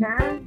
男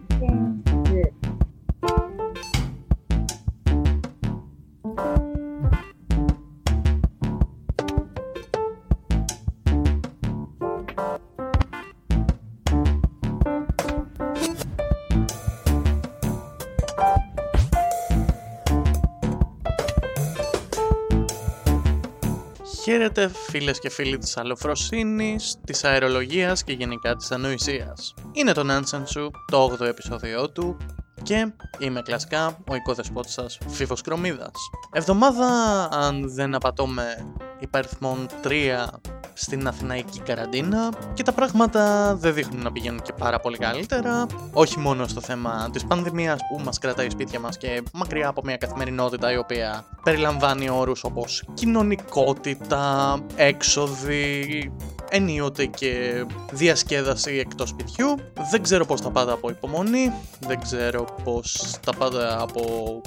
Χαίρετε φίλες και φίλοι της αλλοφροσύνης, της αερολογίας και γενικά της ανοησίας. Είναι το Nonsense σου, το 8ο επεισόδιο του και είμαι κλασικά ο οικοδεσπότης σας Φίβος Κρομίδας. Εβδομάδα, αν δεν απατώμε, υπαριθμών 3 στην Αθηναϊκή καραντίνα και τα πράγματα δεν δείχνουν να πηγαίνουν και πάρα πολύ καλύτερα. Όχι μόνο στο θέμα της πανδημίας που μας κρατάει σπίτια μας και μακριά από μια καθημερινότητα η οποία περιλαμβάνει όρους όπως κοινωνικότητα, έξοδοι, ενίοτε και διασκέδαση εκτός σπιτιού. Δεν ξέρω πώς τα πάτε από υπομονή, δεν ξέρω πώς τα πάτε από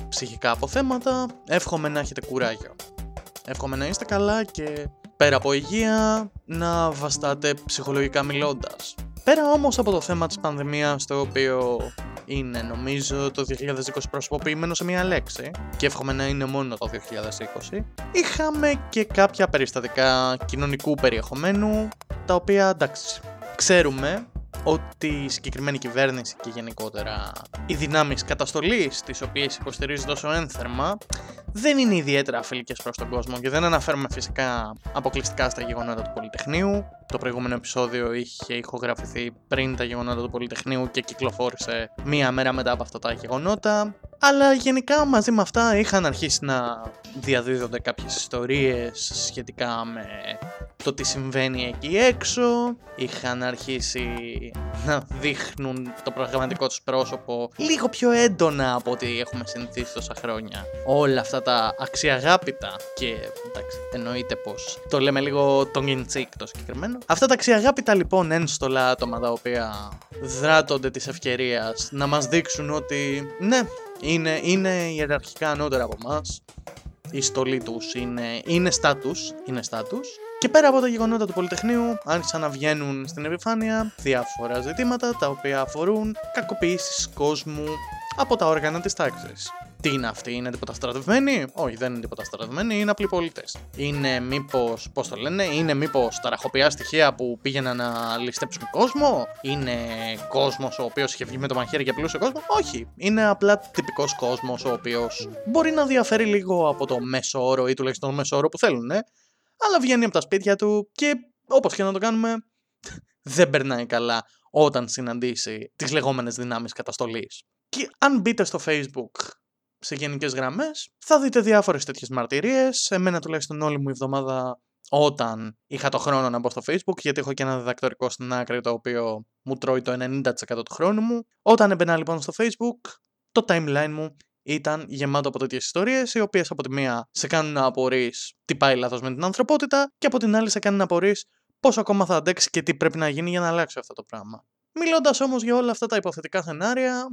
ψυχικά αποθέματα. Εύχομαι να έχετε κουράγιο. Εύχομαι να είστε καλά και πέρα από υγεία να βαστάτε ψυχολογικά μιλώντας. Πέρα όμως από το θέμα της πανδημίας το οποίο είναι νομίζω το 2020 προσωποποιημένο σε μία λέξη και εύχομαι να είναι μόνο το 2020 είχαμε και κάποια περιστατικά κοινωνικού περιεχομένου τα οποία εντάξει ξέρουμε ότι η συγκεκριμένη κυβέρνηση και γενικότερα οι δυνάμεις καταστολής τις οποίες υποστηρίζει τόσο ένθερμα δεν είναι ιδιαίτερα φιλικές προς τον κόσμο και δεν αναφέρουμε φυσικά αποκλειστικά στα γεγονότα του Πολυτεχνείου. Το προηγούμενο επεισόδιο είχε ηχογραφηθεί πριν τα γεγονότα του Πολυτεχνείου και κυκλοφόρησε μία μέρα μετά από αυτά τα γεγονότα. Αλλά γενικά μαζί με αυτά είχαν αρχίσει να διαδίδονται κάποιες ιστορίες σχετικά με το τι συμβαίνει εκεί έξω. Είχαν αρχίσει να δείχνουν το πραγματικό τους πρόσωπο λίγο πιο έντονα από ό,τι έχουμε συνηθίσει τόσα χρόνια. Όλα αυτά τα αξιαγάπητα και εντάξει εννοείται πως το λέμε λίγο τον in το συγκεκριμένο. Αυτά τα αξιαγάπητα λοιπόν ένστολα άτομα τα οποία δράτονται της ευκαιρίας να μας δείξουν ότι ναι είναι, είναι ιεραρχικά ανώτερα από εμάς. Η στολή τους είναι, είναι status, είναι status. Και πέρα από τα γεγονότα του Πολυτεχνείου, άρχισαν να βγαίνουν στην επιφάνεια διάφορα ζητήματα τα οποία αφορούν κακοποιήσεις κόσμου από τα όργανα της τάξης. Τι είναι αυτοί, είναι τίποτα στρατευμένοι; Όχι, δεν είναι τίποτα στρατευμένοι, είναι απλοί πολίτε. Είναι μήπως, πώς το λένε, είναι μήπως ταραχοποιά στοιχεία που πήγαιναν να ληστέψουν κόσμο; Είναι κόσμος ο οποίος είχε βγει με το μαχαίρι και πλούσε κόσμο; Όχι. Είναι απλά τυπικός κόσμος ο οποίος μπορεί να διαφέρει λίγο από το μέσο όρο ή τουλάχιστον το μέσο όρο που θέλουν, ε, αλλά βγαίνει από τα σπίτια του και όπως και να το κάνουμε, δεν περνάει καλά όταν συναντήσει τις λεγόμενες δυνάμεις καταστολής. Και αν μπείτε στο facebook σε γενικές γραμμές. Θα δείτε διάφορες τέτοιες μαρτυρίες. Εμένα τουλάχιστον όλη μου η εβδομάδα όταν είχα το χρόνο να μπω στο facebook, γιατί έχω και ένα διδακτορικό στην άκρη το οποίο μου τρώει το 90% του χρόνου μου. Όταν έμπαινα λοιπόν στο facebook, το timeline μου ήταν γεμάτο από τέτοιες ιστορίες, οι οποίες από τη μία σε κάνουν να απορρεί τι πάει λάθος με την ανθρωπότητα, και από την άλλη σε κάνουν να απορρεί πόσο ακόμα θα αντέξει και τι πρέπει να γίνει για να αλλάξει αυτό το πράγμα. Μιλώντας όμως για όλα αυτά τα υποθετικά σενάρια,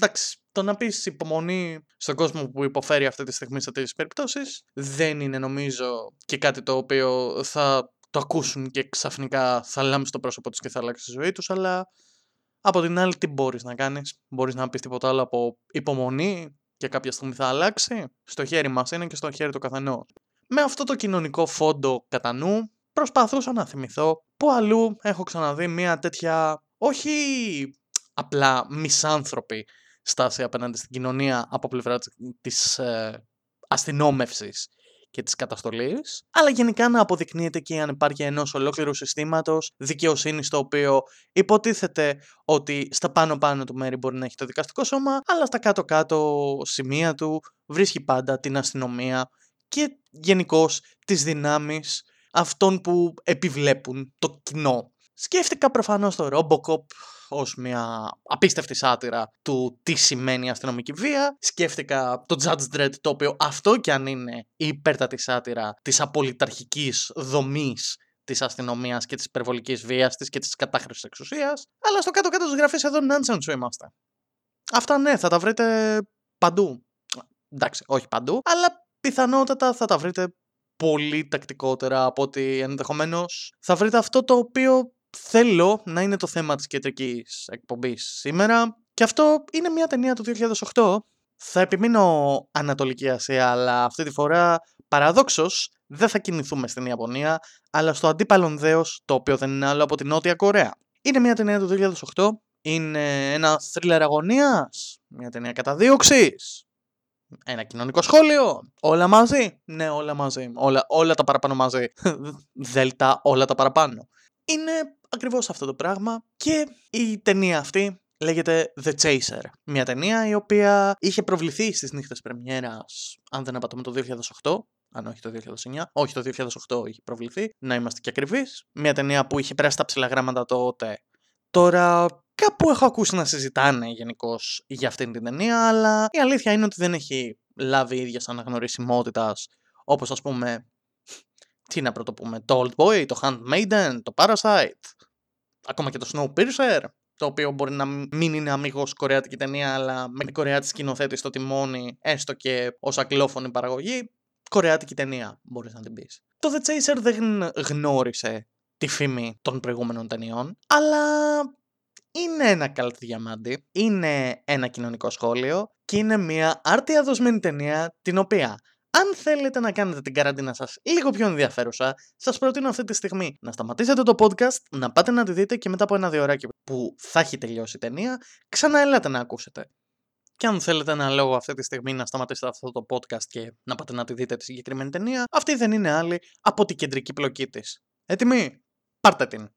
εντάξει, το να πεις υπομονή στον κόσμο που υποφέρει αυτή τη στιγμή σε τέτοιες περιπτώσεις δεν είναι νομίζω και κάτι το οποίο θα το ακούσουν και ξαφνικά θα λάμψει το πρόσωπο τους και θα αλλάξει τη ζωή τους, αλλά από την άλλη τι μπορείς να κάνεις, μπορείς να πεις τίποτα άλλο από υπομονή και κάποια στιγμή θα αλλάξει; Στο χέρι μας είναι και στο χέρι του καθενός. Με αυτό το κοινωνικό φόντο κατά νου, προσπαθούσα να θυμηθώ που αλλού έχω ξαναδεί μια τέτοια όχι απλά μισάνθρωπη στάση απέναντι στην κοινωνία από πλευρά της ε, αστυνόμευσης και της καταστολής, αλλά γενικά να αποδεικνύεται και η ανεπάρκεια ενός ολόκληρου συστήματος δικαιοσύνης το οποίο υποτίθεται ότι στα πάνω-πάνω του μέρη μπορεί να έχει το δικαστικό σώμα, αλλά στα κάτω-κάτω σημεία του βρίσκει πάντα την αστυνομία και γενικώς τις δυνάμεις αυτών που επιβλέπουν το κοινό. Σκέφτηκα προφανώς το Robocop, ως μια απίστευτη σάτυρα του τι σημαίνει αστυνομική βία. Σκέφτηκα το Judge Dredd το οποίο αυτό κι αν είναι η υπέρτατη σάτυρα της απολυταρχικής δομής της αστυνομίας και της υπερβολικής βίας της και της κατάχρησης εξουσίας. Αλλά στο κάτω-κάτω της γραφής εδώ nonsense σου είμαστε. Αυτά ναι, θα τα βρείτε παντού. Εντάξει, όχι παντού, αλλά πιθανότατα θα τα βρείτε πολύ τακτικότερα από ότι ενδεχομένως θα βρείτε αυτό το οποίο θέλω να είναι το θέμα της κεντρικής εκπομπής σήμερα και αυτό είναι μια ταινία του 2008 θα επιμείνω Ανατολική Ασία αλλά αυτή τη φορά παραδόξως δεν θα κινηθούμε στην Ιαπωνία αλλά στο αντίπαλον δέος το οποίο δεν είναι άλλο από την Νότια Κορέα. Είναι μια ταινία του 2008 είναι ένα θρίλερ αγωνίας, μια ταινία καταδίωξης, ένα κοινωνικό σχόλιο. Όλα μαζί. Ναι, όλα μαζί. Όλα, όλα τα παραπάνω μαζί. Δέλτα, όλα τα παραπάνω. Είναι ακριβώς αυτό το πράγμα και η ταινία αυτή λέγεται The Chaser. Μια ταινία η οποία είχε προβληθεί στις νύχτες πρεμιέρας, αν δεν απατώμε το 2008, αν όχι το 2009, όχι το 2008 είχε προβληθεί, να είμαστε και ακριβείς. Μια ταινία που είχε περάσει τα ψηλά γράμματα τότε. Τώρα Κάπου έχω ακούσει να συζητάνε γενικώς για αυτήν την ταινία, αλλά η αλήθεια είναι ότι δεν έχει λάβει ίδιας αναγνωρισιμότητας όπως ας πούμε. Τι να πρωτοπούμε, το Old Boy, το Handmaiden, το Parasite, ακόμα και το Snowpiercer, το οποίο μπορεί να μην είναι αμυγός κορεάτικη ταινία, αλλά με κορεάτη σκηνοθέτη στο τιμόνι, έστω και ως αγγλόφωνη παραγωγή, κορεάτικη ταινία μπορείς να την πεις. Το The Chaser δεν γνώρισε τη φήμη των προηγούμενων ταινιών, αλλά είναι ένα καλτ διαμάντι, είναι ένα κοινωνικό σχόλιο και είναι μια άρτια δοσμένη ταινία την οποία αν θέλετε να κάνετε την καραντίνα σας λίγο πιο ενδιαφέρουσα, σας προτείνω αυτή τη στιγμή να σταματήσετε το podcast, να πάτε να τη δείτε και μετά από ένα-δύο ώρακι που θα έχει τελειώσει η ταινία, ξαναέλατε να ακούσετε. Και αν θέλετε ένα λόγο αυτή τη στιγμή να σταματήσετε αυτό το podcast και να πάτε να τη δείτε τη συγκεκριμένη ταινία, αυτή δεν είναι άλλη από την κεντρική πλοκή της. Έτοιμοι; Πάρτε την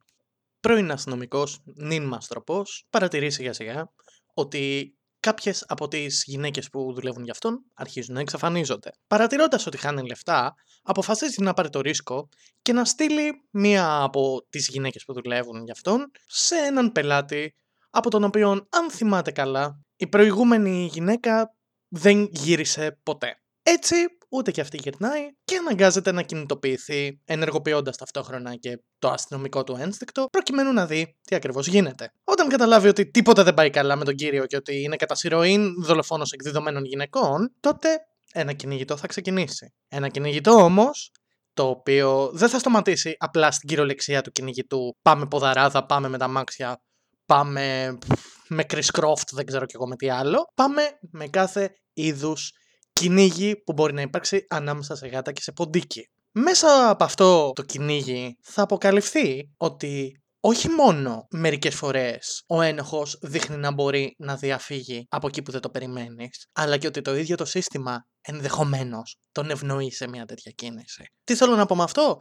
πρώην αστυνομικός νυν μαστροπός παρατηρεί σιγά σιγά ότι κάποιες από τις γυναίκες που δουλεύουν για αυτόν αρχίζουν να εξαφανίζονται. Παρατηρώντας ότι χάνει λεφτά, αποφασίζει να πάρει το ρίσκο και να στείλει μία από τις γυναίκες που δουλεύουν για αυτόν σε έναν πελάτη από τον οποίο, αν θυμάται καλά, η προηγούμενη γυναίκα δεν γύρισε ποτέ. Έτσι, ούτε και αυτή γυρνάει και αναγκάζεται να κινητοποιηθεί, ενεργοποιώντας ταυτόχρονα και το αστυνομικό του ένστικτο, προκειμένου να δει τι ακριβώς γίνεται. Όταν καταλάβει ότι τίποτα δεν πάει καλά με τον κύριο και ότι είναι κατά σειροήν δολοφόνος εκδεδομένων γυναικών, τότε ένα κυνηγητό θα ξεκινήσει. Ένα κυνηγητό όμως το οποίο δεν θα σταματήσει απλά στην κυριολεξία του κυνηγητού. Πάμε ποδαράδα, πάμε με τα μάξια, πάμε με Chris Croft, δεν ξέρω κι εγώ με τι άλλο. Πάμε με κάθε είδους κυνήγι που μπορεί να υπάρξει ανάμεσα σε γάτα και σε ποντίκι. Μέσα από αυτό το κυνήγι θα αποκαλυφθεί ότι όχι μόνο μερικές φορές ο ένοχος δείχνει να μπορεί να διαφύγει από εκεί που δεν το περιμένεις, αλλά και ότι το ίδιο το σύστημα ενδεχομένως τον ευνοεί σε μια τέτοια κίνηση. Τι θέλω να πω με αυτό;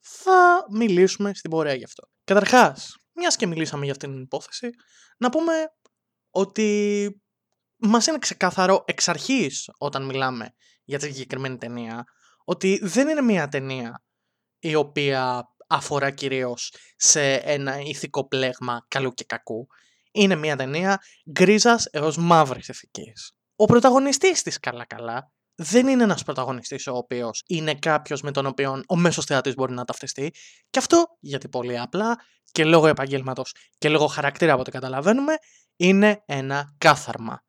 Θα μιλήσουμε στην πορεία γι' αυτό. Καταρχάς, μιας και μιλήσαμε για αυτήν την υπόθεση, να πούμε ότι Μας είναι ξεκάθαρο εξ αρχής όταν μιλάμε για τη συγκεκριμένη ταινία ότι δεν είναι μια ταινία η οποία αφορά κυρίως σε ένα ηθικό πλέγμα καλού και κακού. Είναι μια ταινία γκρίζας έως μαύρης ηθικής. Ο πρωταγωνιστής της καλά καλά δεν είναι ένας πρωταγωνιστής ο οποίος είναι κάποιος με τον οποίο ο μέσος θεατής μπορεί να ταυτιστεί και αυτό γιατί πολύ απλά και λόγω επαγγέλματος και λόγω χαρακτήρα από ό,τι καταλαβαίνουμε είναι ένα κάθαρμα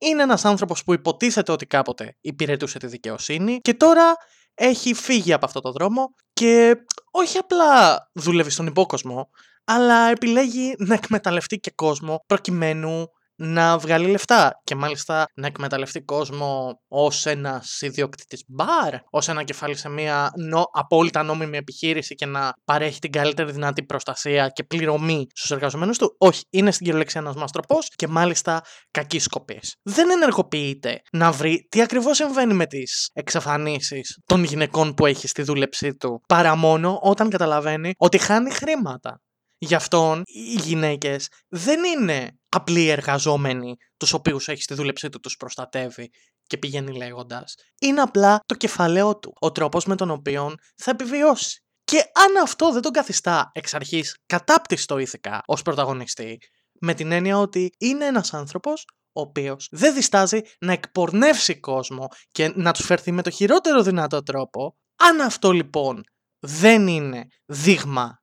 είναι ένας άνθρωπος που υποτίθεται ότι κάποτε υπηρετούσε τη δικαιοσύνη και τώρα έχει φύγει από αυτό το δρόμο και όχι απλά δουλεύει στον υπόκοσμο, αλλά επιλέγει να εκμεταλλευτεί και κόσμο προκειμένου να βγάλει λεφτά και μάλιστα να εκμεταλλευτεί κόσμο ως ένα ιδιοκτήτης μπαρ, ως ένα κεφάλι σε μια νο, απόλυτα νόμιμη επιχείρηση και να παρέχει την καλύτερη δυνατή προστασία και πληρωμή στους εργαζομένους του. Όχι, είναι στην κυριολεξία ένας μαστροπός και μάλιστα κακής σκοπή. Δεν ενεργοποιείται να βρει τι ακριβώς συμβαίνει με τις εξαφανίσεις των γυναικών που έχει στη δούλεψή του, παρά μόνο όταν καταλαβαίνει ότι χάνει χρήματα. Γι' αυτόν οι γυναίκες δεν είναι απλοί εργαζόμενοι τους οποίους έχεις στη δούλεψή του τους προστατεύει και πηγαίνει λέγοντας. Είναι απλά το κεφαλαίο του, ο τρόπος με τον οποίο θα επιβιώσει. Και αν αυτό δεν τον καθιστά εξ αρχής κατάπτυστο ηθικά ως πρωταγωνιστή, με την έννοια ότι είναι ένας άνθρωπος ο οποίος δεν διστάζει να εκπορνεύσει κόσμο και να τους φερθεί με το χειρότερο δυνατό τρόπο, αν αυτό λοιπόν δεν είναι δείγμα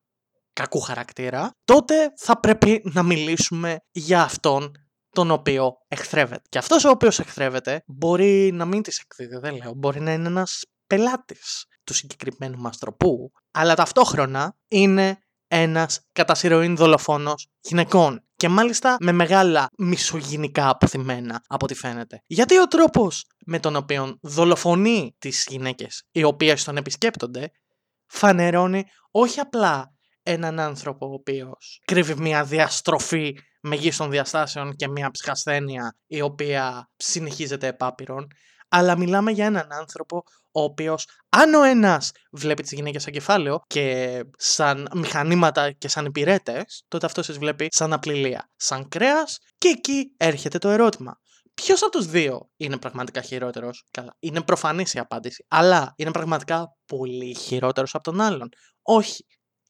κακού χαρακτήρα, τότε θα πρέπει να μιλήσουμε για αυτόν τον οποίο εχθρεύεται. Και αυτός ο οποίος εχθρεύεται μπορεί να μην τις εκδίδει, δεν λέω, μπορεί να είναι ένας πελάτης του συγκεκριμένου μαστροπού, αλλά ταυτόχρονα είναι ένας κατά συρροήν δολοφόνος γυναικών. Και μάλιστα με μεγάλα μισογυνικά αποθυμένα από ό,τι φαίνεται. Γιατί ο τρόπος με τον οποίο δολοφονεί τις γυναίκες οι οποίες τον επισκέπτονται φανερώνει όχι απλά έναν άνθρωπο ο οποίος κρύβει μια διαστροφή μεγίστων διαστάσεων και μια ψυχασθένεια η οποία συνεχίζεται επάπειρον, αλλά μιλάμε για έναν άνθρωπο ο οποίος αν ο ένας βλέπει τις γυναίκες σαν κεφάλαιο και σαν μηχανήματα και σαν υπηρέτες, τότε αυτός σας βλέπει σαν απληλία, σαν κρέας και εκεί έρχεται το ερώτημα. Ποιος από τους δύο είναι πραγματικά χειρότερος, Καλά, είναι προφανής η απάντηση, αλλά είναι πραγματικά πολύ χειρότερος από τον άλλον. Όχι.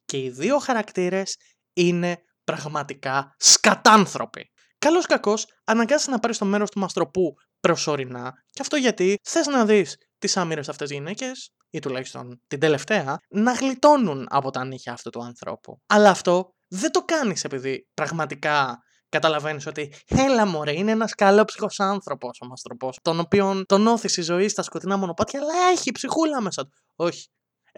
Και οι δύο χαρακτήρες είναι πραγματικά σκατάνθρωποι. Καλός κακός, αναγκάζεσαι να πάρεις το μέρος του μαστροπού προσωρινά, και αυτό γιατί θες να δεις τις άμυρες αυτές γυναίκες, ή τουλάχιστον την τελευταία, να γλιτώνουν από τα νύχια αυτού του ανθρώπου. Αλλά αυτό δεν το κάνεις επειδή πραγματικά καταλαβαίνεις ότι έλα μωρέ, είναι ένας καλόψυχος άνθρωπος ο μαστροπός, τον οποίον τον όθησε η ζωή στα σκοτεινά μονοπάτια, αλλά έχει ψυχούλα μέσα του. Όχι.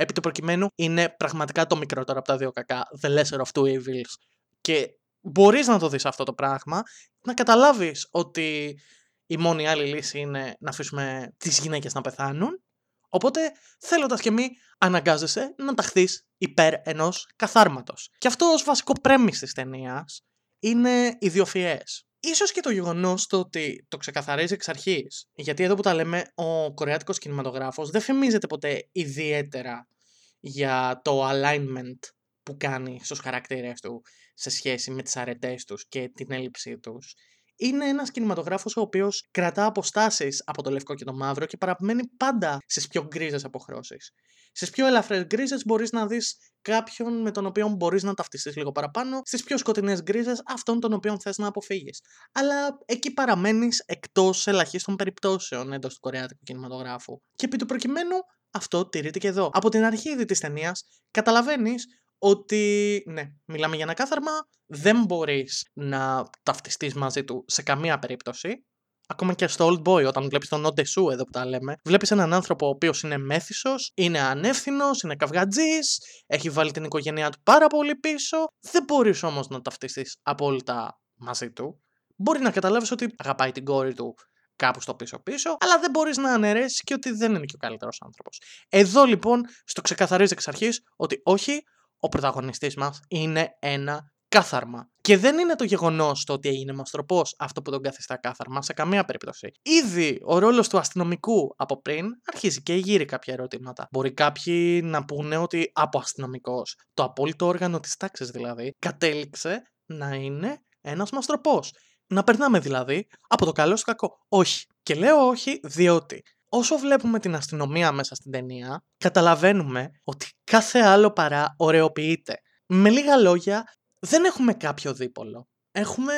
Επί του προκειμένου είναι πραγματικά το μικρότερο από τα δύο κακά, the lesser of two evils. Και μπορείς να το δεις αυτό το πράγμα, να καταλάβεις ότι η μόνη άλλη λύση είναι να αφήσουμε τις γυναίκες να πεθάνουν, οπότε θέλοντας και μη αναγκάζεσαι να ταχθείς υπέρ ενός καθάρματος. Και αυτό ως βασικό πρέμις της ταινίας είναι ιδιοφιές. Ίσως και το γεγονός το ότι το ξεκαθαρίζει εξ αρχής. Γιατί εδώ που τα λέμε, ο κορεάτικος κινηματογράφος δεν φημίζεται ποτέ ιδιαίτερα για το alignment που κάνει στους χαρακτήρες του σε σχέση με τις αρετές τους και την έλλειψή τους. Είναι ένας κινηματογράφος ο οποίος κρατά αποστάσεις από το λευκό και το μαύρο και παραμένει πάντα στις πιο γκρίζες αποχρώσεις. Στις πιο ελαφρές γκρίζες μπορείς να δεις κάποιον με τον οποίο μπορείς να ταυτιστείς λίγο παραπάνω. Στις πιο σκοτεινές γκρίζες, αυτόν τον οποίο θες να αποφύγεις. Αλλά εκεί παραμένεις εκτός ελαχίστων περιπτώσεων εντός του κορεάτικου κινηματογράφου. Και επί του προκειμένου, αυτό τηρείται και εδώ. Από την αρχή ήδη της ταινίας, καταλαβαίνεις ότι ναι, μιλάμε για ένα κάθαρμα, δεν μπορείς να ταυτιστείς μαζί του σε καμία περίπτωση. Ακόμα και στο Old Boy, όταν βλέπεις τον Όντε Σου εδώ που τα λέμε, βλέπεις έναν άνθρωπο ο οποίος είναι μέθησος, είναι ανεύθυνος, είναι καυγατζής, έχει βάλει την οικογένειά του πάρα πολύ πίσω. Δεν μπορείς όμως να ταυτιστείς απόλυτα μαζί του. Μπορεί να καταλάβεις ότι αγαπάει την κόρη του κάπου στο πίσω-πίσω, αλλά δεν μπορείς να αναιρέσεις και ότι δεν είναι και ο καλύτερος άνθρωπος. Εδώ λοιπόν στο ξεκαθαρίζει εξ αρχής ότι όχι, ο πρωταγωνιστής μας είναι ένα κάθαρμα. Και δεν είναι το γεγονός το ότι είναι μαστροπό αυτό που τον καθιστά κάθαρμα σε καμία περίπτωση. Ήδη ο ρόλος του αστυνομικού από πριν αρχίζει και γύρει κάποια ερωτήματα. Μπορεί κάποιοι να πούνε ότι από αστυνομικός, το απόλυτο όργανο της τάξης δηλαδή, κατέληξε να είναι ένας μαστροπό. Να περνάμε δηλαδή από το καλό στο κακό. Όχι. Και λέω όχι διότι όσο βλέπουμε την αστυνομία μέσα στην ταινία, καταλαβαίνουμε ότι κάθε άλλο παρά ωρεοποιείται. Με λίγα λόγια, δεν έχουμε κάποιο δίπολο. Έχουμε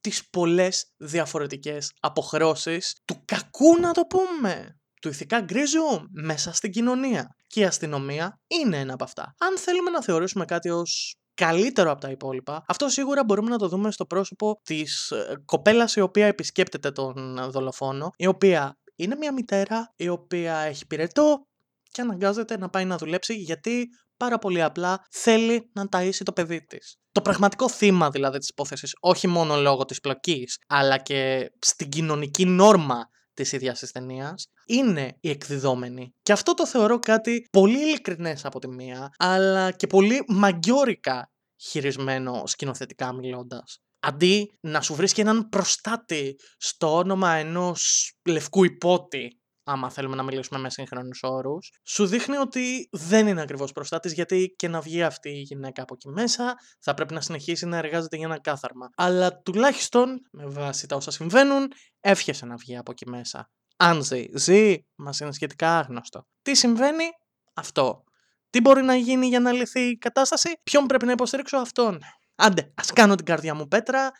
τις πολλές διαφορετικές αποχρώσεις του κακού να το πούμε, του ηθικά γκρίζου μέσα στην κοινωνία. Και η αστυνομία είναι ένα από αυτά. Αν θέλουμε να θεωρήσουμε κάτι ως καλύτερο από τα υπόλοιπα, αυτό σίγουρα μπορούμε να το δούμε στο πρόσωπο της ε, κοπέλας η οποία επισκέπτεται τον δολοφόνο, η οποία είναι μια μητέρα η οποία έχει πυρετό και αναγκάζεται να πάει να δουλέψει γιατί πάρα πολύ απλά θέλει να ταΐσει το παιδί της. Το πραγματικό θύμα δηλαδή της υπόθεσης, όχι μόνο λόγω της πλοκής, αλλά και στην κοινωνική νόρμα της ίδιας της ταινίας, είναι η εκδιδόμενη. Και αυτό το θεωρώ κάτι πολύ ειλικρινές από τη μία, αλλά και πολύ μαγκιόρικα χειρισμένο σκηνοθετικά μιλώντας αντί να σου βρίσκει έναν προστάτη στο όνομα ενός λευκού υπότη, άμα θέλουμε να μιλήσουμε με σύγχρονους όρους, σου δείχνει ότι δεν είναι ακριβώς προστάτης γιατί και να βγει αυτή η γυναίκα από εκεί μέσα θα πρέπει να συνεχίσει να εργάζεται για ένα κάθαρμα. Αλλά τουλάχιστον, με βάση τα όσα συμβαίνουν, εύχεσαι να βγει από εκεί μέσα. Αν ζει, ζει, μας είναι σχετικά άγνωστο. Τι συμβαίνει; Αυτό. Τι μπορεί να γίνει για να λυθεί η κατάσταση; Ποιον πρέπει να υποστηρίξω; Αυτόν. Άντε, ας κάνω την καρδιά μου πέτρα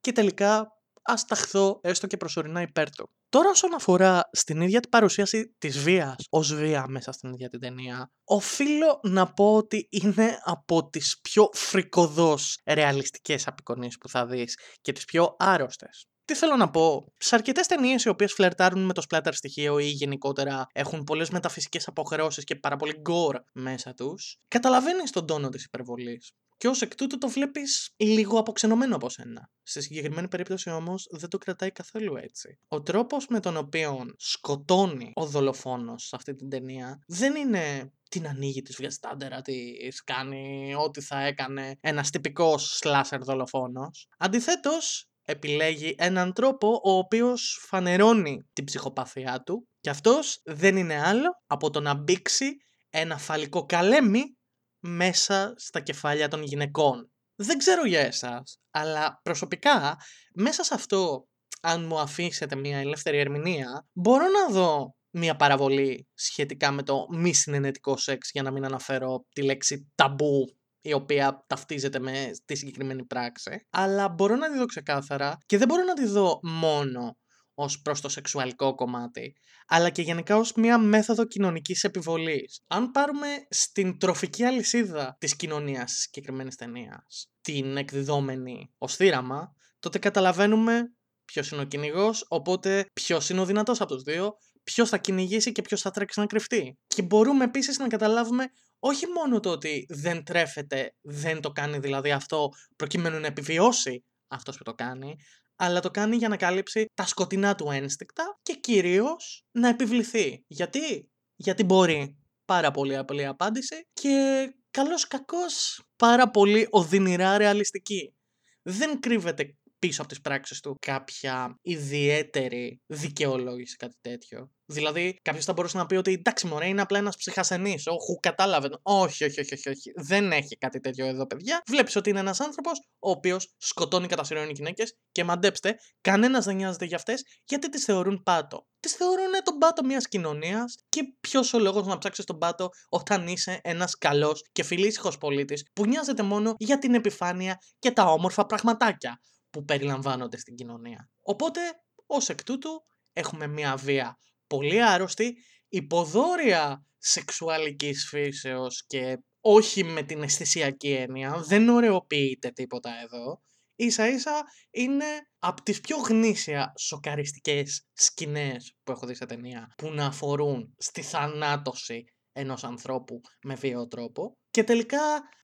και τελικά ας ταχθώ έστω και προσωρινά υπέρ του. Τώρα όσον αφορά στην ίδια την παρουσίαση της βίας ως βία μέσα στην ίδια την ταινία, οφείλω να πω ότι είναι από τις πιο φρικοδός ρεαλιστικές απεικονίες που θα δεις και τις πιο άρρωστες. Τι θέλω να πω, σε αρκετές ταινίες οι οποίες φλερτάρουν με το splatter στοιχείο ή γενικότερα έχουν πολλές μεταφυσικές αποχρεώσει και πάρα πολύ gore μέσα τους, καταλαβαίνεις τον τόνο της υπερβολής. Και ως εκ τούτου το βλέπεις λίγο αποξενωμένο από σένα. Στη συγκεκριμένη περίπτωση όμως δεν το κρατάει καθόλου έτσι. Ο τρόπος με τον οποίο σκοτώνει ο δολοφόνος σε αυτή την ταινία δεν είναι την ανοίγει, της βγάζει τα της κάνει ό,τι θα έκανε ένας τυπικός σλάσερ δολοφόνος. Αντιθέτως, επιλέγει έναν τρόπο ο οποίος φανερώνει την ψυχοπαθία του και αυτός δεν είναι άλλο από το να μπήξει ένα φαλικό καλέμι μέσα στα κεφάλια των γυναικών. Δεν ξέρω για εσάς, αλλά προσωπικά μέσα σε αυτό, αν μου αφήσετε μια ελεύθερη ερμηνεία, μπορώ να δω μια παραβολή σχετικά με το μη συνενετικό σεξ για να μην αναφέρω τη λέξη ταμπού η οποία ταυτίζεται με τη συγκεκριμένη πράξη, αλλά μπορώ να τη δω ξεκάθαρα και δεν μπορώ να τη δω μόνο ως προς το σεξουαλικό κομμάτι, αλλά και γενικά ως μια μέθοδο κοινωνικής επιβολής. Αν πάρουμε στην τροφική αλυσίδα της κοινωνίας της συγκεκριμένης ταινίας, την εκδιδόμενη ως θύραμα, τότε καταλαβαίνουμε ποιος είναι ο κυνηγός, οπότε ποιος είναι ο δυνατός από τους δύο, ποιος θα κυνηγήσει και ποιος θα τρέξει να κρυφτεί. Και μπορούμε επίσης να καταλάβουμε όχι μόνο το ότι δεν τρέφεται, δεν το κάνει δηλαδή αυτό προκειμένου να επιβιώσει αυτός που το κάνει, αλλά το κάνει για να καλύψει τα σκοτεινά του ένστικτα και κυρίως να επιβληθεί. Γιατί; Γιατί μπορεί. Πάρα πολύ απλή απάντηση και καλός κακός πάρα πολύ οδυνηρά ρεαλιστική. Δεν κρύβεται πίσω από τις πράξεις του κάποια ιδιαίτερη δικαιολόγηση, κάτι τέτοιο. Δηλαδή, κάποιος θα μπορούσε να πει ότι εντάξει, μωρέ, είναι απλά ένας ψυχασθενή. Όχι, κατάλαβε. Όχι, όχι, όχι, όχι, όχι. Δεν έχει κάτι τέτοιο εδώ, παιδιά. Βλέπεις ότι είναι ένας άνθρωπος ο οποίος σκοτώνει κατά σειρών γυναίκες και μαντέψτε, κανένας δεν νοιάζεται για αυτές γιατί τις θεωρούν πάτο. Τις θεωρούν τον πάτο μιας κοινωνίας και ποιος ο λόγος να ψάξεις τον πάτο όταν είσαι ένας καλός και φιλήσυχος πολίτης που νοιάζεται μόνο για την επιφάνεια και τα όμορφα πραγματάκια που περιλαμβάνονται στην κοινωνία. Οπότε, ως εκ τούτου, έχουμε μια βία πολύ άρρωστη, υποδόρια σεξουαλικής φύσεως και όχι με την αισθησιακή έννοια, δεν ωρεοποιείται τίποτα εδώ. Ίσα ίσα είναι από τις πιο γνήσια σοκαριστικές σκηνές που έχω δει σε ταινία που να αφορούν στη θανάτωση ενός ανθρώπου με βίαιο τρόπο και τελικά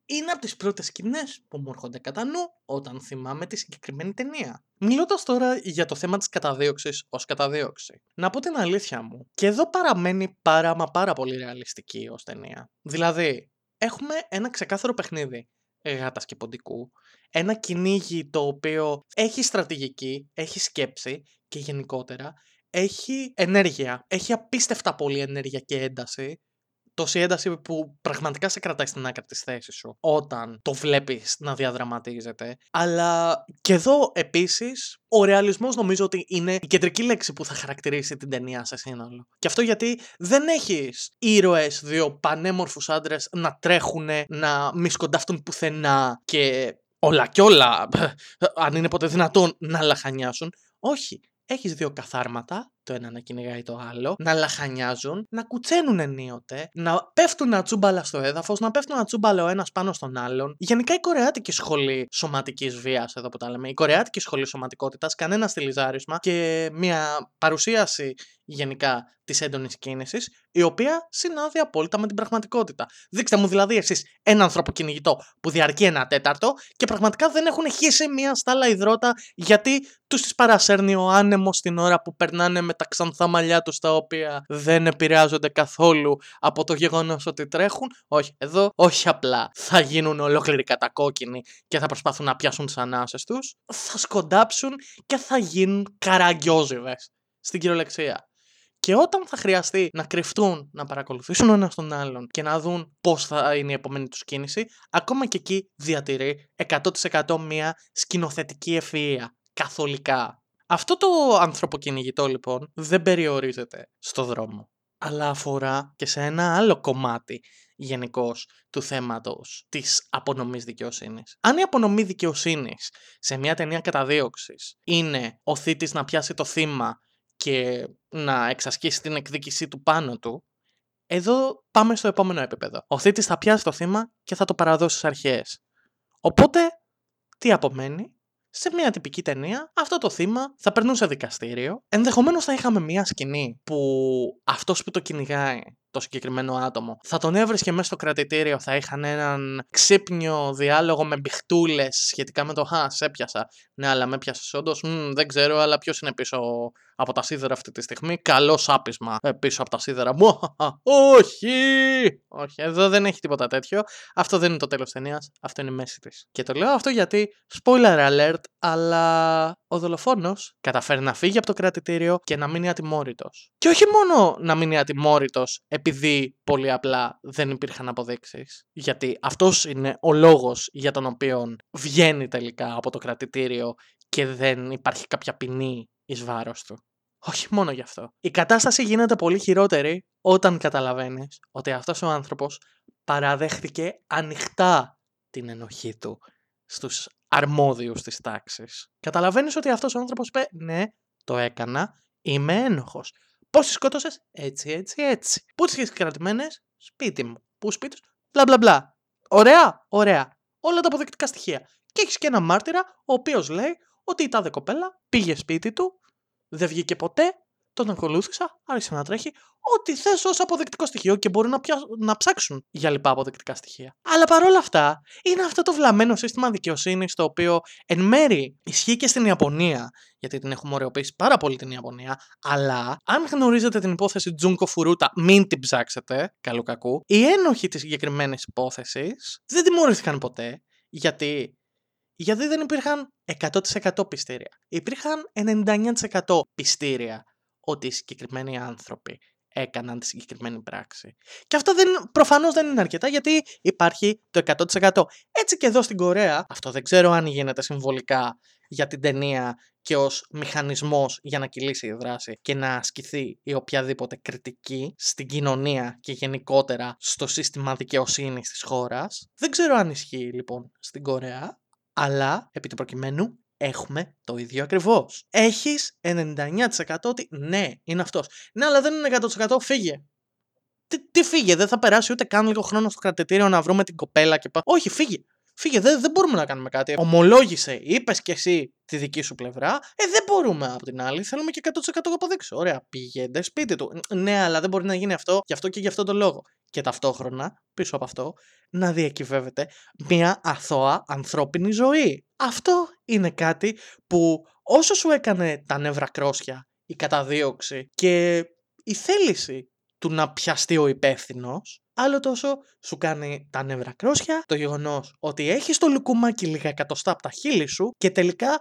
είναι από τις πρώτες σκηνές που μου έρχονται κατά νου όταν θυμάμαι τη συγκεκριμένη ταινία. Μιλώντας τώρα για το θέμα της καταδίωξης ως καταδίωξη. Να πω την αλήθεια μου. Και εδώ παραμένει πάρα μα πάρα πολύ ρεαλιστική ως ταινία. Δηλαδή, έχουμε ένα ξεκάθαρο παιχνίδι γάτας και ποντικού. Ένα κυνήγι το οποίο έχει στρατηγική, έχει σκέψη και γενικότερα έχει ενέργεια. Έχει απίστευτα πολύ ενέργεια και ένταση τόση ένταση που πραγματικά σε κρατάει στην άκρη της θέσης σου όταν το βλέπεις να διαδραματίζεται. Αλλά και εδώ επίσης ο ρεαλισμός νομίζω ότι είναι η κεντρική λέξη που θα χαρακτηρίσει την ταινία σε σύνολο. Και αυτό γιατί δεν έχεις ήρωες, δύο πανέμορφους άντρες να τρέχουν, να μη σκοντάφτουν πουθενά και όλα και όλα, αν είναι ποτέ δυνατόν, να λαχανιάσουν. Όχι έχεις δύο καθάρματα, το ένα να κυνηγάει το άλλο, να λαχανιάζουν, να κουτσένουν ενίοτε, να πέφτουν ατσούμπαλα στο έδαφος, να πέφτουν ατσούμπαλα ο ένας πάνω στον άλλον. Γενικά η κορεάτικη σχολή σωματικής βίας, εδώ που τα λέμε, η κορεάτικη σχολή σωματικότητας, κανένα στυλιζάρισμα και μια παρουσίαση γενικά της έντονης κίνησης, η οποία συνάδει απόλυτα με την πραγματικότητα. Δείξτε μου δηλαδή εσείς ένα άνθρωπο κυνηγητό που διαρκεί ένα τέταρτο και πραγματικά δεν έχουν χύσει μια στάλα υδρότα γιατί τους τις παρασέρνει ο άνεμος την ώρα που περνάνε με τα ξανθά μαλλιά τους τα οποία δεν επηρεάζονται καθόλου από το γεγονός ότι τρέχουν. Όχι, εδώ όχι απλά θα γίνουν ολόκληροι κατακόκκινοι και θα προσπαθούν να πιάσουν τις ανάσες τους. Θα σκοντάψουν και θα γίνουν καραγκιόζιδε στην κυριολεξία. Και όταν θα χρειαστεί να κρυφτούν, να παρακολουθήσουν ο ένας τον άλλον και να δουν πώς θα είναι η επόμενη τους κίνηση, ακόμα και εκεί διατηρεί 100% μια σκηνοθετική ευφυα. Καθολικά. Αυτό το ανθρωποκυνηγητό λοιπόν δεν περιορίζεται στο δρόμο, αλλά αφορά και σε ένα άλλο κομμάτι γενικώς του θέματος της απονομής δικαιοσύνης. Αν η απονομή δικαιοσύνης σε μια ταινία καταδίωξης είναι ο θήτης να πιάσει το θύμα και να εξασκήσει την εκδίκησή του πάνω του, εδώ πάμε στο επόμενο επίπεδο. Ο θήτης θα πιάσει το θύμα και θα το παραδώσει στις αρχές. Οπότε, τι απομένει; Σε μια τυπική ταινία αυτό το θύμα θα περνούσε δικαστήριο. Ενδεχομένως θα είχαμε μια σκηνή που αυτός που το κυνηγάει το συγκεκριμένο άτομο. Θα τον έβρισκε μέσα στο κρατητήριο, θα είχαν έναν ξύπνιο διάλογο με μπιχτούλες σχετικά με το Χα, έπιασα. Ναι, αλλά με έπιασες όντως; Δεν ξέρω, αλλά ποιος είναι πίσω από τα σίδερα αυτή τη στιγμή; Καλό σάπισμα ε, πίσω από τα σίδερα. Μου, όχι! Όχι, εδώ δεν έχει τίποτα τέτοιο. Αυτό δεν είναι το τέλος ταινίας. Αυτό είναι η μέση της. Και το λέω αυτό γιατί, spoiler alert, αλλά ο δολοφόνος καταφέρει να φύγει από το κρατητήριο και να μείνει ατιμόρυτος. Και όχι μόνο να μείνει ατιμόρυτος επειδή πολύ απλά δεν υπήρχαν αποδείξεις. Γιατί αυτός είναι ο λόγος για τον οποίο βγαίνει τελικά από το κρατητήριο και δεν υπάρχει κάποια ποινή εις βάρος του. Όχι μόνο γι' αυτό. Η κατάσταση γίνεται πολύ χειρότερη όταν καταλαβαίνεις ότι αυτός ο άνθρωπος παραδέχτηκε ανοιχτά την ενοχή του στους αρμόδιους της τάξης. Καταλαβαίνεις ότι αυτός ο άνθρωπος είπε «Ναι, το έκανα, είμαι ένοχος». Πώς τις σκότωσες; Έτσι, έτσι, έτσι. Πού τις έχεις κρατημένες; Σπίτι μου. Πού σπίτι σου; Μπλα μπλα μπλα. Ωραία, ωραία. Όλα τα αποδεικτικά στοιχεία. Και έχεις και ένα μάρτυρα ο οποίος λέει ότι η τάδε κοπέλα πήγε σπίτι του, δεν βγήκε ποτέ, τον ακολούθησα, άρχισε να τρέχει, ό,τι θες ως αποδεικτικό στοιχείο και μπορεί να, να ψάξουν για λοιπά αποδεικτικά στοιχεία. Αλλά παρόλα αυτά, είναι αυτό το βλαμμένο σύστημα δικαιοσύνης το οποίο εν μέρη ισχύει και στην Ιαπωνία, γιατί την έχουμε ωρεοποιήσει πάρα πολύ την Ιαπωνία, αλλά αν γνωρίζετε την υπόθεση Τζούνκο Φουρούτα, μην την ψάξετε, καλού κακού. Οι ένοχοι της συγκεκριμένης υπόθεσης δεν τιμωρήθηκαν ποτέ, γιατί γιατί δεν υπήρχαν 100% πιστήρια. Υπήρχαν 99% πιστήρια ότι οι συγκεκριμένοι άνθρωποι έκαναν τη συγκεκριμένη πράξη. Και αυτό δεν, προφανώς δεν είναι αρκετά γιατί υπάρχει το 100%. Έτσι και εδώ στην Κορέα, αυτό δεν ξέρω αν γίνεται συμβολικά για την ταινία και ως μηχανισμός για να κυλήσει η δράση και να ασκηθεί η οποιαδήποτε κριτική στην κοινωνία και γενικότερα στο σύστημα δικαιοσύνης της χώρας. Δεν ξέρω αν ισχύει λοιπόν στην Κορέα, αλλά επί του προκειμένου έχουμε το ίδιο ακριβώς. Έχεις 99% ότι ναι, είναι αυτός. Ναι, αλλά δεν είναι 100% φύγε. Τι, τι φύγε, δεν θα περάσει ούτε καν λίγο χρόνο στο κρατητήριο να βρούμε την κοπέλα και πάμε. Όχι, φύγε. Φύγε, δεν, δεν μπορούμε να κάνουμε κάτι. Ομολόγησε, είπες κι εσύ τη δική σου πλευρά. Ε, δεν μπορούμε από την άλλη. Θέλουμε και 100% αποδείξει. Ωραία, πήγαινε σπίτι του. Ναι, αλλά δεν μπορεί να γίνει αυτό γι' αυτό και γι' αυτό το λόγο. Και ταυτόχρονα, πίσω από αυτό, να διακυβεύεται μια αθώα ανθρώπινη ζωή. Αυτό είναι κάτι που όσο σου έκανε τα νεύρα κρόσια, η καταδίωξη και η θέληση του να πιαστεί ο υπεύθυνος, άλλο τόσο σου κάνει τα νεύρα κρόσια το γεγονός ότι έχεις το λουκουμάκι λίγα εκατοστά από τα χείλη σου και τελικά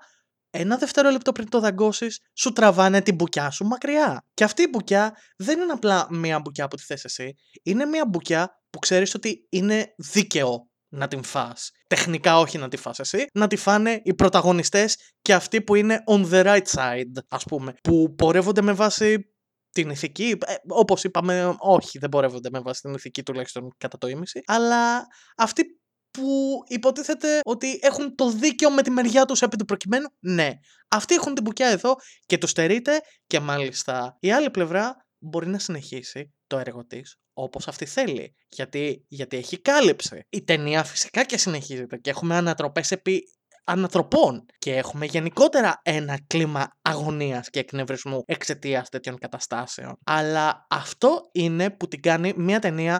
ένα δευτερόλεπτο πριν το δαγκώσεις, σου τραβάνε την μπουκιά σου μακριά. Και αυτή η μπουκιά δεν είναι απλά μία μπουκιά που τη θες εσύ, είναι μία μπουκιά που ξέρεις ότι είναι δίκαιο να την φας. Τεχνικά όχι να τη φας εσύ, να τη φάνε οι πρωταγωνιστές και αυτοί που είναι on the right side, ας πούμε, που πορεύονται με βάση την ηθική, ε, όπως είπαμε, όχι, δεν πορεύονται με βάση την ηθική τουλάχιστον κατά το ίμιση, αλλά αυτοί που υποτίθεται ότι έχουν το δίκαιο με τη μεριά τους επί του προκειμένου, ναι. Αυτοί έχουν την μπουκιά εδώ και το στερείται και μάλιστα η άλλη πλευρά μπορεί να συνεχίσει το έργο της όπως αυτή θέλει. Γιατί, γιατί έχει κάλυψη. Η ταινία φυσικά και συνεχίζεται και έχουμε ανατροπές επί ανθρωπών και έχουμε γενικότερα ένα κλίμα αγωνίας και εκνευρισμού εξαιτίας τέτοιων καταστάσεων. Αλλά αυτό είναι που την κάνει μια ταινία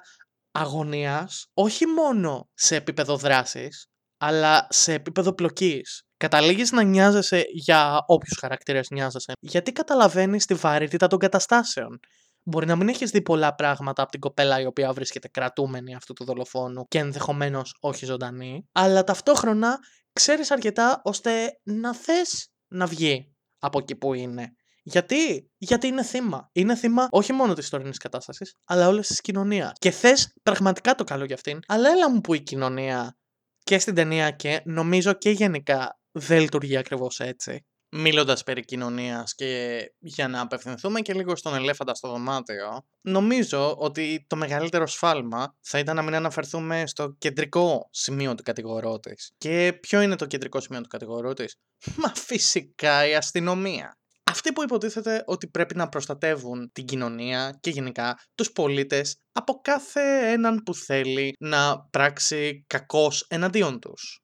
αγωνίας όχι μόνο σε επίπεδο δράσης αλλά σε επίπεδο πλοκής. Καταλήγεις να νοιάζεσαι για όποιους χαρακτήρες νοιάζεσαι γιατί καταλαβαίνεις τη βαρύτητα των καταστάσεων. Μπορεί να μην έχεις δει πολλά πράγματα από την κοπέλα η οποία βρίσκεται κρατούμενη αυτού του δολοφόνου και ενδεχομένως όχι ζωντανή, αλλά ταυτόχρονα ξέρεις αρκετά ώστε να θες να βγει από εκεί που είναι. Γιατί; Γιατί είναι θύμα. Είναι θύμα όχι μόνο της τωρινής κατάστασης, αλλά όλης της κοινωνίας. Και θες πραγματικά το καλό για αυτήν, αλλά έλα μου που η κοινωνία και στην ταινία και νομίζω και γενικά δεν λειτουργεί ακριβώς έτσι. Μιλώντας περί κοινωνίας και για να απευθυνθούμε και λίγο στον ελέφαντα στο δωμάτιο, νομίζω ότι το μεγαλύτερο σφάλμα θα ήταν να μην αναφερθούμε στο κεντρικό σημείο του κατηγορότη. Και ποιο είναι το κεντρικό σημείο του κατηγορότη; Μα φυσικά η αστυνομία. Αυτοί που υποτίθεται ότι πρέπει να προστατεύουν την κοινωνία και γενικά τους πολίτες από κάθε έναν που θέλει να πράξει κακός εναντίον τους.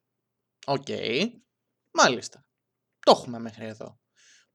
Οκ, μάλιστα. Το έχουμε μέχρι εδώ.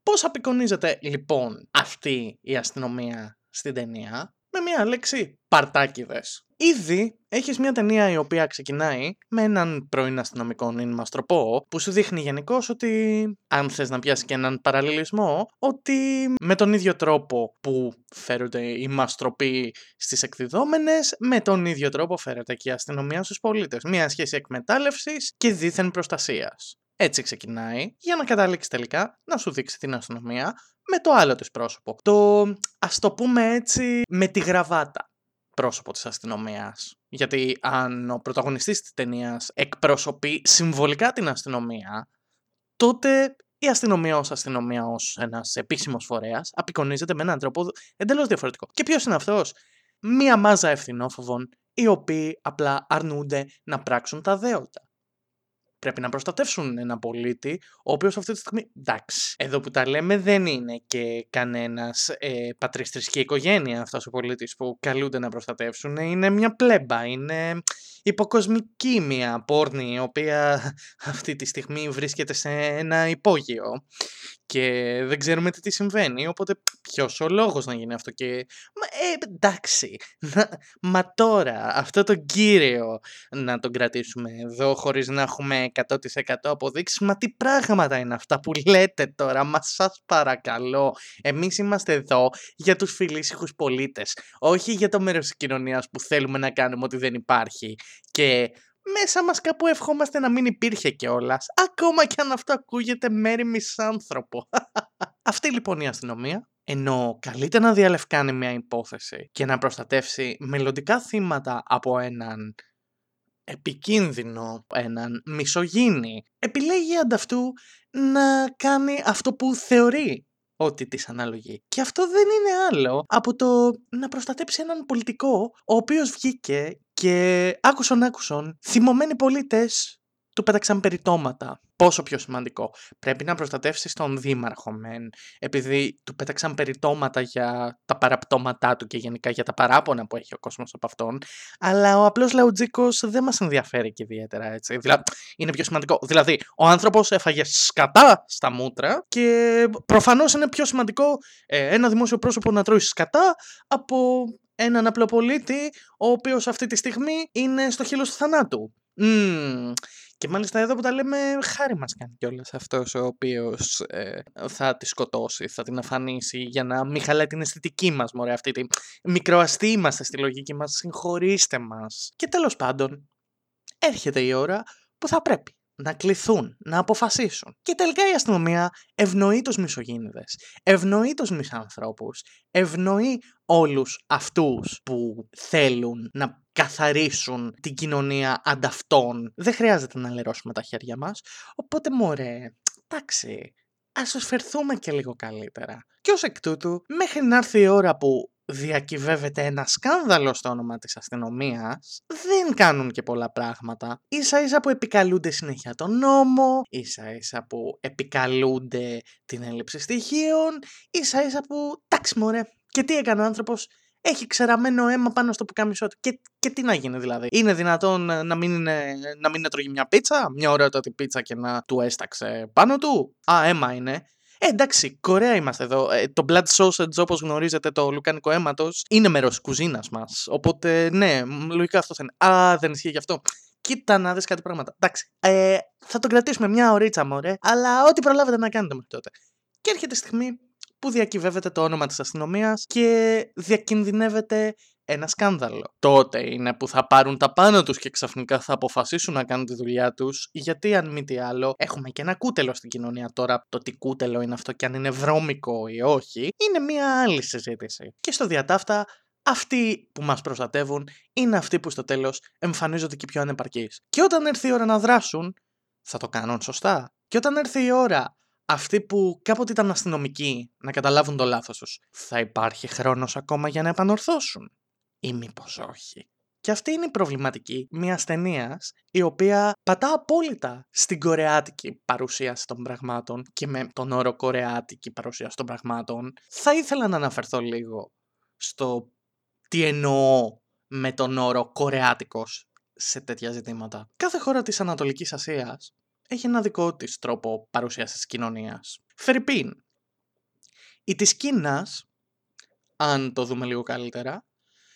Πώς απεικονίζεται λοιπόν αυτή η αστυνομία στην ταινία; Με μια λέξη παρτάκηδες. Ήδη έχεις μια ταινία η οποία ξεκινάει με έναν πρώην αστυνομικό μαστροπό που σου δείχνει γενικώς ότι αν θες να πιάσεις και έναν παραλληλισμό ότι με τον ίδιο τρόπο που φέρονται οι μαστροποί στις εκδιδόμενες με τον ίδιο τρόπο φέρεται και η αστυνομία στους πολίτες. Μια σχέση εκμετάλλευσης και δήθεν προστασίας. Έτσι ξεκινάει για να καταλήξει τελικά να σου δείξει την αστυνομία με το άλλο της πρόσωπο. Το ας το πούμε έτσι με τη γραβάτα πρόσωπο της αστυνομίας. Γιατί αν ο πρωταγωνιστής της ταινίας εκπροσωπεί συμβολικά την αστυνομία, τότε η αστυνομία ως αστυνομία ως ένας επίσημος φορέας απεικονίζεται με έναν τρόπο εντελώς διαφορετικό. Και ποιος είναι αυτός; Μία μάζα ευθυνόφοβων οι οποίοι απλά αρνούνται να πράξουν τα δέοντα πρέπει να προστατεύσουν ένα πολίτη, ο οποίος αυτή τη στιγμή. Εντάξει. Εδώ που τα λέμε δεν είναι και κανένας ε, πατριστρική οικογένεια αυτός ο πολίτης που καλούνται να προστατεύσουν. Είναι μια πλέμπα. Είναι υποκοσμική μια πόρνη, η οποία αυτή τη στιγμή βρίσκεται σε ένα υπόγειο και δεν ξέρουμε τι, συμβαίνει, οπότε ποιος ο λόγος να γίνει αυτό και... Μα, ε, εντάξει, μα τώρα αυτό το κύριο να τον κρατήσουμε εδώ χωρίς να έχουμε 100% αποδείξεις, μα τι πράγματα είναι αυτά που λέτε τώρα, μα σας παρακαλώ, εμείς είμαστε εδώ για τους φιλήσυχους πολίτες, όχι για το μέρος της κοινωνίας που θέλουμε να κάνουμε ότι δεν υπάρχει. Και μέσα μας κάπου ευχόμαστε να μην υπήρχε κιόλας. Ακόμα κι αν αυτό ακούγεται μέρη μισάνθρωπο. Αυτή λοιπόν η αστυνομία, ενώ καλείται να διαλευκάνει μια υπόθεση και να προστατεύσει μελλοντικά θύματα από έναν επικίνδυνο, έναν μισογίνη, επιλέγει ανταυτού να κάνει αυτό που θεωρεί ότι της αναλογεί. Και αυτό δεν είναι άλλο από το να προστατέψει έναν πολιτικό ο οποίος βγήκε και άκουσον άκουσον θυμωμένοι πολίτες του πέταξαν περιτώματα. Πόσο πιο σημαντικό. Πρέπει να προστατεύσεις τον δήμαρχο μεν, επειδή του πέταξαν περιτώματα για τα παραπτώματά του και γενικά για τα παράπονα που έχει ο κόσμος από αυτόν, αλλά ο απλός λαουτζίκος δεν μας ενδιαφέρει και ιδιαίτερα έτσι. Δηλαδή, είναι πιο σημαντικό. Δηλαδή, ο άνθρωπος έφαγε σκατά στα μούτρα και προφανώς είναι πιο σημαντικό ε, ένα δημόσιο πρόσωπο να τρώει σκατά από έναν απλό πολίτη, ο οποίος αυτή τη στιγμή είναι στο χείλος του θανάτου. Mm. Και μάλιστα εδώ που τα λέμε, χάρη μας κάνει κιόλας αυτός ο οποίος ε, θα τη σκοτώσει, θα την αφανίσει για να μην χαλάει την αισθητική μας, μωρέ, αυτή τη μικροαστή είμαστε στη λογική μας, συγχωρήστε μας. Και τέλος πάντων, έρχεται η ώρα που θα πρέπει να κληθούν, να αποφασίσουν. Και τελικά η αστυνομία ευνοεί τους μισογίνηδες, ευνοεί τους μισανθρώπους, ευνοεί όλους αυτούς που θέλουν να καθαρίσουν την κοινωνία ανταυτών. Δεν χρειάζεται να λερώσουμε τα χέρια μας, οπότε μωρέ, εντάξει, ας φερθούμε και λίγο καλύτερα. Και ως εκ τούτου, μέχρι να έρθει η ώρα που διακυβεύεται ένα σκάνδαλο στο όνομα της αστυνομίας, δεν κάνουν και πολλά πράγματα. Ίσα ίσα που επικαλούνται συνέχεια τον νόμο, ίσα ίσα που επικαλούνται την έλλειψη στοιχείων, ίσα ίσα που, τάξη μωρέ, και τι έκανε ο άνθρωπος, έχει ξεραμένο αίμα πάνω στο πουκάμισό του. Και, και τι να γίνει δηλαδή; Είναι δυνατόν να μην, είναι, να μην έτρωγε μια πίτσα, μια ωραιότατη πίτσα και να του έσταξε πάνω του; Α, αίμα είναι. Ε, εντάξει, Κορέα είμαστε εδώ. Ε, το blood sausage, όπως γνωρίζετε, το λουκάνικο αίματος, είναι μέρος τη κουζίνας μας. Οπότε, ναι, λογικά αυτό θα είναι. Α, δεν ισχύει γι' αυτό. Κοίτα να δεις κάτι πράγματα. Εντάξει, ε, θα τον κρατήσουμε μια ωρίτσα, μωρέ, αλλά ό,τι προλάβετε να κάνετε μέχρι τότε. Και έρχεται η στιγμή που διακυβεύεται το όνομα της αστυνομίας και διακινδυνεύεται ένα σκάνδαλο. Τότε είναι που θα πάρουν τα πάνω τους και ξαφνικά θα αποφασίσουν να κάνουν τη δουλειά τους, γιατί αν μη τι άλλο έχουμε και ένα κούτελο στην κοινωνία τώρα. Το τι κούτελο είναι αυτό και αν είναι βρώμικο ή όχι, είναι μια άλλη συζήτηση. Και στο διατάφτα αυτοί που μας προστατεύουν είναι αυτοί που στο τέλος εμφανίζονται και πιο ανεπαρκείς. Και όταν έρθει η ώρα να δράσουν, θα το κάνουν σωστά. Και όταν έρθει η ώρα αυτοί που κάποτε ήταν αστυνομικοί να καταλάβουν το λάθος τους, θα υπάρχει χρόνος ακόμα για να επανορθώσουν ή μήπως όχι. Και αυτή είναι η προβληματική μιας ταινίας η οποία πατά απόλυτα στην κορεάτικη παρουσίαση των πραγμάτων και με τον όρο κορεάτικη παρουσίαση των πραγμάτων. Θα ήθελα να αναφερθώ λίγο στο τι εννοώ με τον όρο κορεάτικος σε τέτοια ζητήματα. Κάθε χώρα της Ανατολικής Ασίας έχει ένα δικό της τρόπο παρουσίασης της κοινωνίας. Φερρυπίν. Η της Κίνας, αν το δούμε λίγο καλύτερα,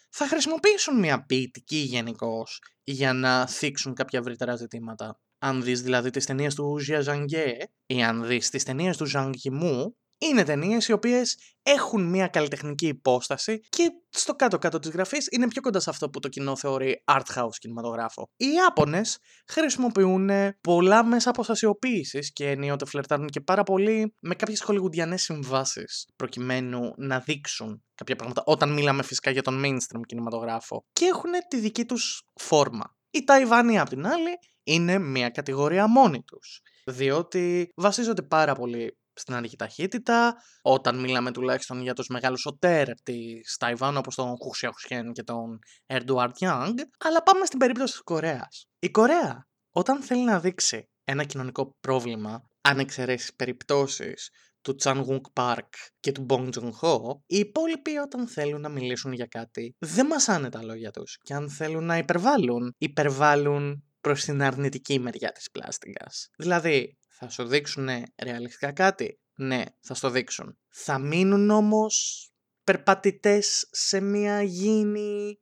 θα χρησιμοποιήσουν μια ποιητική γενικώς για να θίξουν κάποια ευρύτερα ζητήματα. Αν δεις δηλαδή τις ταινίες του Ζιαζανγκέ ή αν δεις τις ταινίες του Ζανγκιμού, είναι ταινίες οι οποίες έχουν μια καλλιτεχνική υπόσταση και στο κάτω-κάτω της γραφής είναι πιο κοντά σε αυτό που το κοινό θεωρεί art house κινηματογράφο. Οι Ιάπωνες χρησιμοποιούν πολλά μέσα αποστασιοποίησης και ενίοτε φλερτάρουν και πάρα πολύ με κάποιες χολιγουντιανές συμβάσεις προκειμένου να δείξουν κάποια πράγματα όταν μιλάμε φυσικά για τον mainstream κινηματογράφο και έχουν τη δική τους φόρμα. Οι Ταϊβάνοι απ' την άλλη είναι μια κατηγορία μόνη τους διότι βασίζονται πάρα πολύ στην αργή ταχύτητα, όταν μιλάμε τουλάχιστον για τους μεγάλους οτέρ της Ταϊβάν όπως τον Χουσιαχουσιέν και τον Erdogan Young, αλλά πάμε στην περίπτωση της Κορέας. Η Κορέα όταν θέλει να δείξει ένα κοινωνικό πρόβλημα, αν εξαιρέσεις περιπτώσεις του Τσαν Πάρκ και του Bong Joon Ho, οι υπόλοιποι όταν θέλουν να μιλήσουν για κάτι δεν μασάνε τα λόγια τους και αν θέλουν να υπερβάλλουν, υπερβάλλουν προς την αρνητική μεριά της πλάστικας. Δηλαδή, θα σου δείξουν ρεαλιστικά κάτι; Ναι, θα στο δείξουν. Θα μείνουν όμως περπατητές σε μια γήινη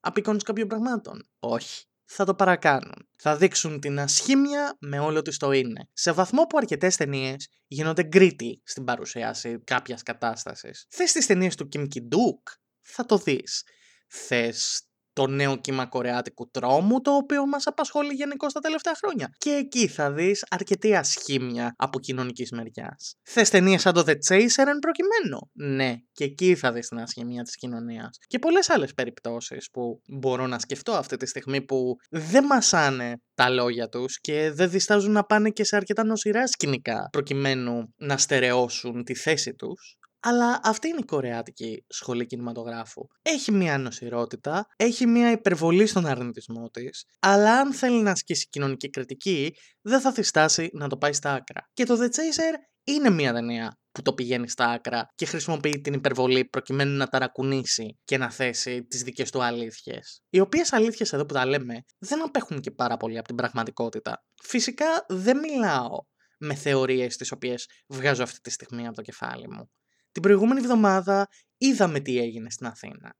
απεικόνιση κάποιων πραγμάτων; Όχι. Θα το παρακάνουν. Θα δείξουν την ασχήμια με όλο τι το είναι. Σε βαθμό που αρκετές ταινίες γίνονται γκρίτι στην παρουσίαση κάποιας κατάστασης. Θες τις ταινίες του Kim Ki-duk, θα το δεις. Θες το νέο κύμα κορεάτικου τρόμου, το οποίο μας απασχολεί γενικώς τα τελευταία χρόνια. Και εκεί θα δεις αρκετή ασχήμια από κοινωνικής μεριάς. Θες ταινίες σαν το The Chaser εν προκειμένου; Ναι, και εκεί θα δεις την ασχήμια της κοινωνίας. Και πολλές άλλες περιπτώσεις που μπορώ να σκεφτώ αυτή τη στιγμή που δεν μασάνε τα λόγια τους και δεν διστάζουν να πάνε και σε αρκετά νοσηρά σκηνικά προκειμένου να στερεώσουν τη θέση τους αλλά αυτή είναι η κορεάτικη σχολή κινηματογράφου. Έχει μια νοσηρότητα, έχει μια υπερβολή στον αρνητισμό της, αλλά αν θέλει να ασκήσει κοινωνική κριτική, δεν θα θυστάσει να το πάει στα άκρα. Και το The Chaser είναι μια ταινία που το πηγαίνει στα άκρα και χρησιμοποιεί την υπερβολή προκειμένου να ταρακουνήσει και να θέσει τις δικές του αλήθειες. Οι οποίες αλήθειες εδώ που τα λέμε δεν απέχουν και πάρα πολύ από την πραγματικότητα. Φυσικά δεν μιλάω με θεωρίες τις οποίες βγάζω αυτή τη στιγμή από το κεφάλι μου. Την προηγούμενη εβδομάδα είδαμε τι έγινε στην Αθήνα.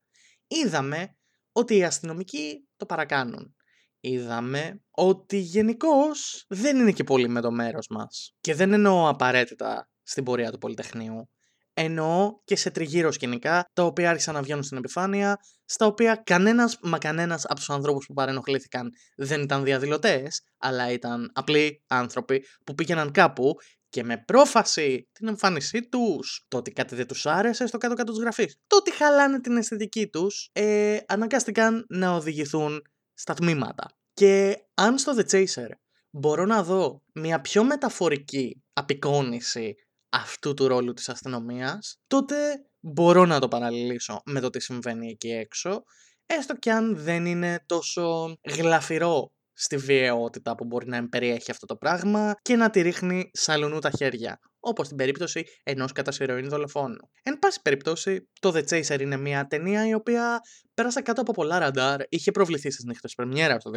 Είδαμε ότι οι αστυνομικοί το παρακάνουν. Είδαμε ότι γενικώς δεν είναι και πολύ με το μέρος μας. Και δεν εννοώ απαραίτητα στην πορεία του Πολυτεχνείου. Εννοώ και σε τριγύρω σκηνικά, τα οποία άρχισαν να βγαίνουν στην επιφάνεια, στα οποία κανένας μα κανένας από τους ανθρώπους που παρενοχλήθηκαν δεν ήταν διαδηλωτές, αλλά ήταν απλοί άνθρωποι που πήγαιναν κάπου και με πρόφαση την εμφάνισή τους, το ότι κάτι δεν τους άρεσε στο κάτω-κάτω της γραφής, το ότι χαλάνε την αισθητική τους, ε, αναγκάστηκαν να οδηγηθούν στα τμήματα. Και αν στο The Chaser μπορώ να δω μια πιο μεταφορική απεικόνηση αυτού του ρόλου της αστυνομίας, τότε μπορώ να το παραλληλήσω με το τι συμβαίνει εκεί έξω, έστω και αν δεν είναι τόσο γλαφυρό στη βιαιότητα που μπορεί να περιέχει αυτό το πράγμα και να τη ρίχνει σαλουνού τα χέρια. Όπως στην περίπτωση ενός κατασυρωήν δολοφόνου. Εν πάση περιπτώσει, το The Chaser είναι μια ταινία η οποία πέρασε κάτω από πολλά ραντάρ, είχε προβληθεί στις νύχτες Πρεμιέρας το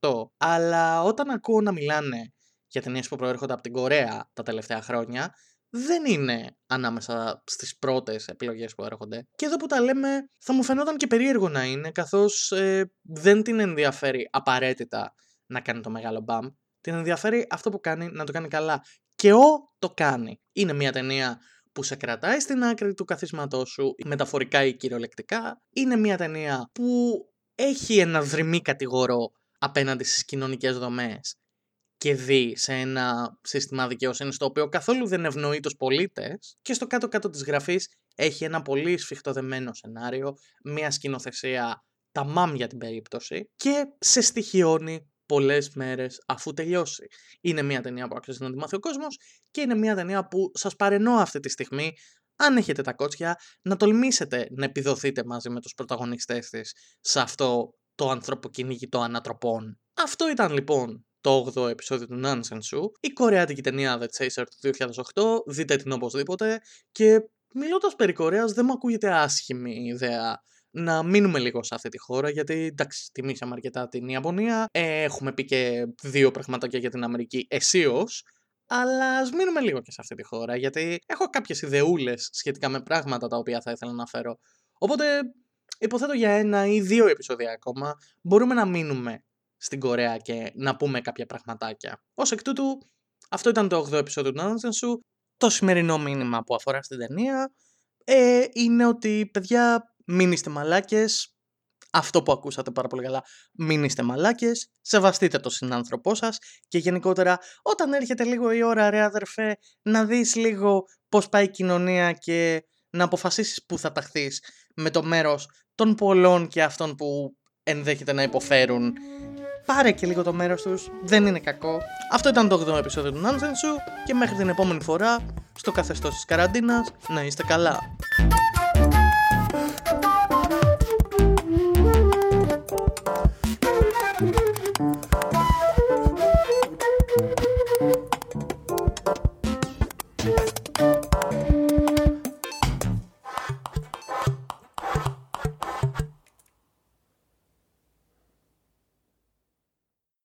2008, αλλά όταν ακούω να μιλάνε για ταινίες που προέρχονται από την Κορέα τα τελευταία χρόνια, δεν είναι ανάμεσα στις πρώτες επιλογές που έρχονται. Και εδώ που τα λέμε θα μου φαινόταν και περίεργο να είναι, καθώς ε, δεν την ενδιαφέρει απαραίτητα να κάνει το μεγάλο μπαμ. Την ενδιαφέρει αυτό που κάνει να το κάνει καλά. Και ο το κάνει. Είναι μια ταινία που σε κρατάει στην άκρη του καθίσματός σου, μεταφορικά ή κυριολεκτικά. Είναι μια ταινία που έχει ένα δρυμή κατηγορό απέναντι στις κοινωνικές δομές και δει σε ένα σύστημα δικαιοσύνης το οποίο καθόλου δεν ευνοεί τους πολίτες και στο κάτω-κάτω της γραφής έχει ένα πολύ σφιχτοδεμένο σενάριο, μια σκηνοθεσία τα για την περίπτωση και σε στοιχειώνει πολλές μέρες αφού τελειώσει. Είναι μια ταινία που αξίζει να τη μάθει ο κόσμος και είναι μια ταινία που σας παρενώ αυτή τη στιγμή, αν έχετε τα κότσια, να τολμήσετε να επιδοθείτε μαζί με τους πρωταγωνιστές της σε αυτό το ανθρωποκυνήγητο ανατροπών. Αυτό ήταν λοιπόν το 8ο επεισόδιο του Nonsense η κορεάτικη ταινία The Chaser του 2008, δείτε την οπωσδήποτε και μιλώντας περί Κορέας δεν μου ακούγεται άσχημη η ιδέα να μείνουμε λίγο σε αυτή τη χώρα, γιατί εντάξει, τιμήσαμε αρκετά την Ιαπωνία. Ε, έχουμε πει και δύο πραγματάκια για την Αμερική αισίως. Αλλά ας μείνουμε λίγο και σε αυτή τη χώρα, γιατί έχω κάποιες ιδεούλες σχετικά με πράγματα τα οποία θα ήθελα να φέρω. Οπότε, υποθέτω για ένα ή δύο επεισόδια ακόμα, μπορούμε να μείνουμε στην Κορέα και να πούμε κάποια πραγματάκια. Ω εκ τούτου, αυτό ήταν το 8ο επεισόδιο του Nonsense Το σημερινό μήνυμα που αφορά στην ταινία ε, είναι ότι, παιδιά, μην είστε μαλάκες, αυτό που ακούσατε πάρα πολύ καλά, μην είστε μαλάκες, σεβαστείτε το συνάνθρωπό σας και γενικότερα όταν έρχεται λίγο η ώρα ρε αδερφέ να δεις λίγο πώς πάει η κοινωνία και να αποφασίσεις που θα ταχθείς με το μέρος των πολλών και αυτών που ενδέχεται να υποφέρουν. Πάρε και λίγο το μέρος τους, δεν είναι κακό. Αυτό ήταν το 8ο επεισόδιο του Nonsense και μέχρι την επόμενη φορά, στο καθεστώς της καραντίνας, να είστε καλά.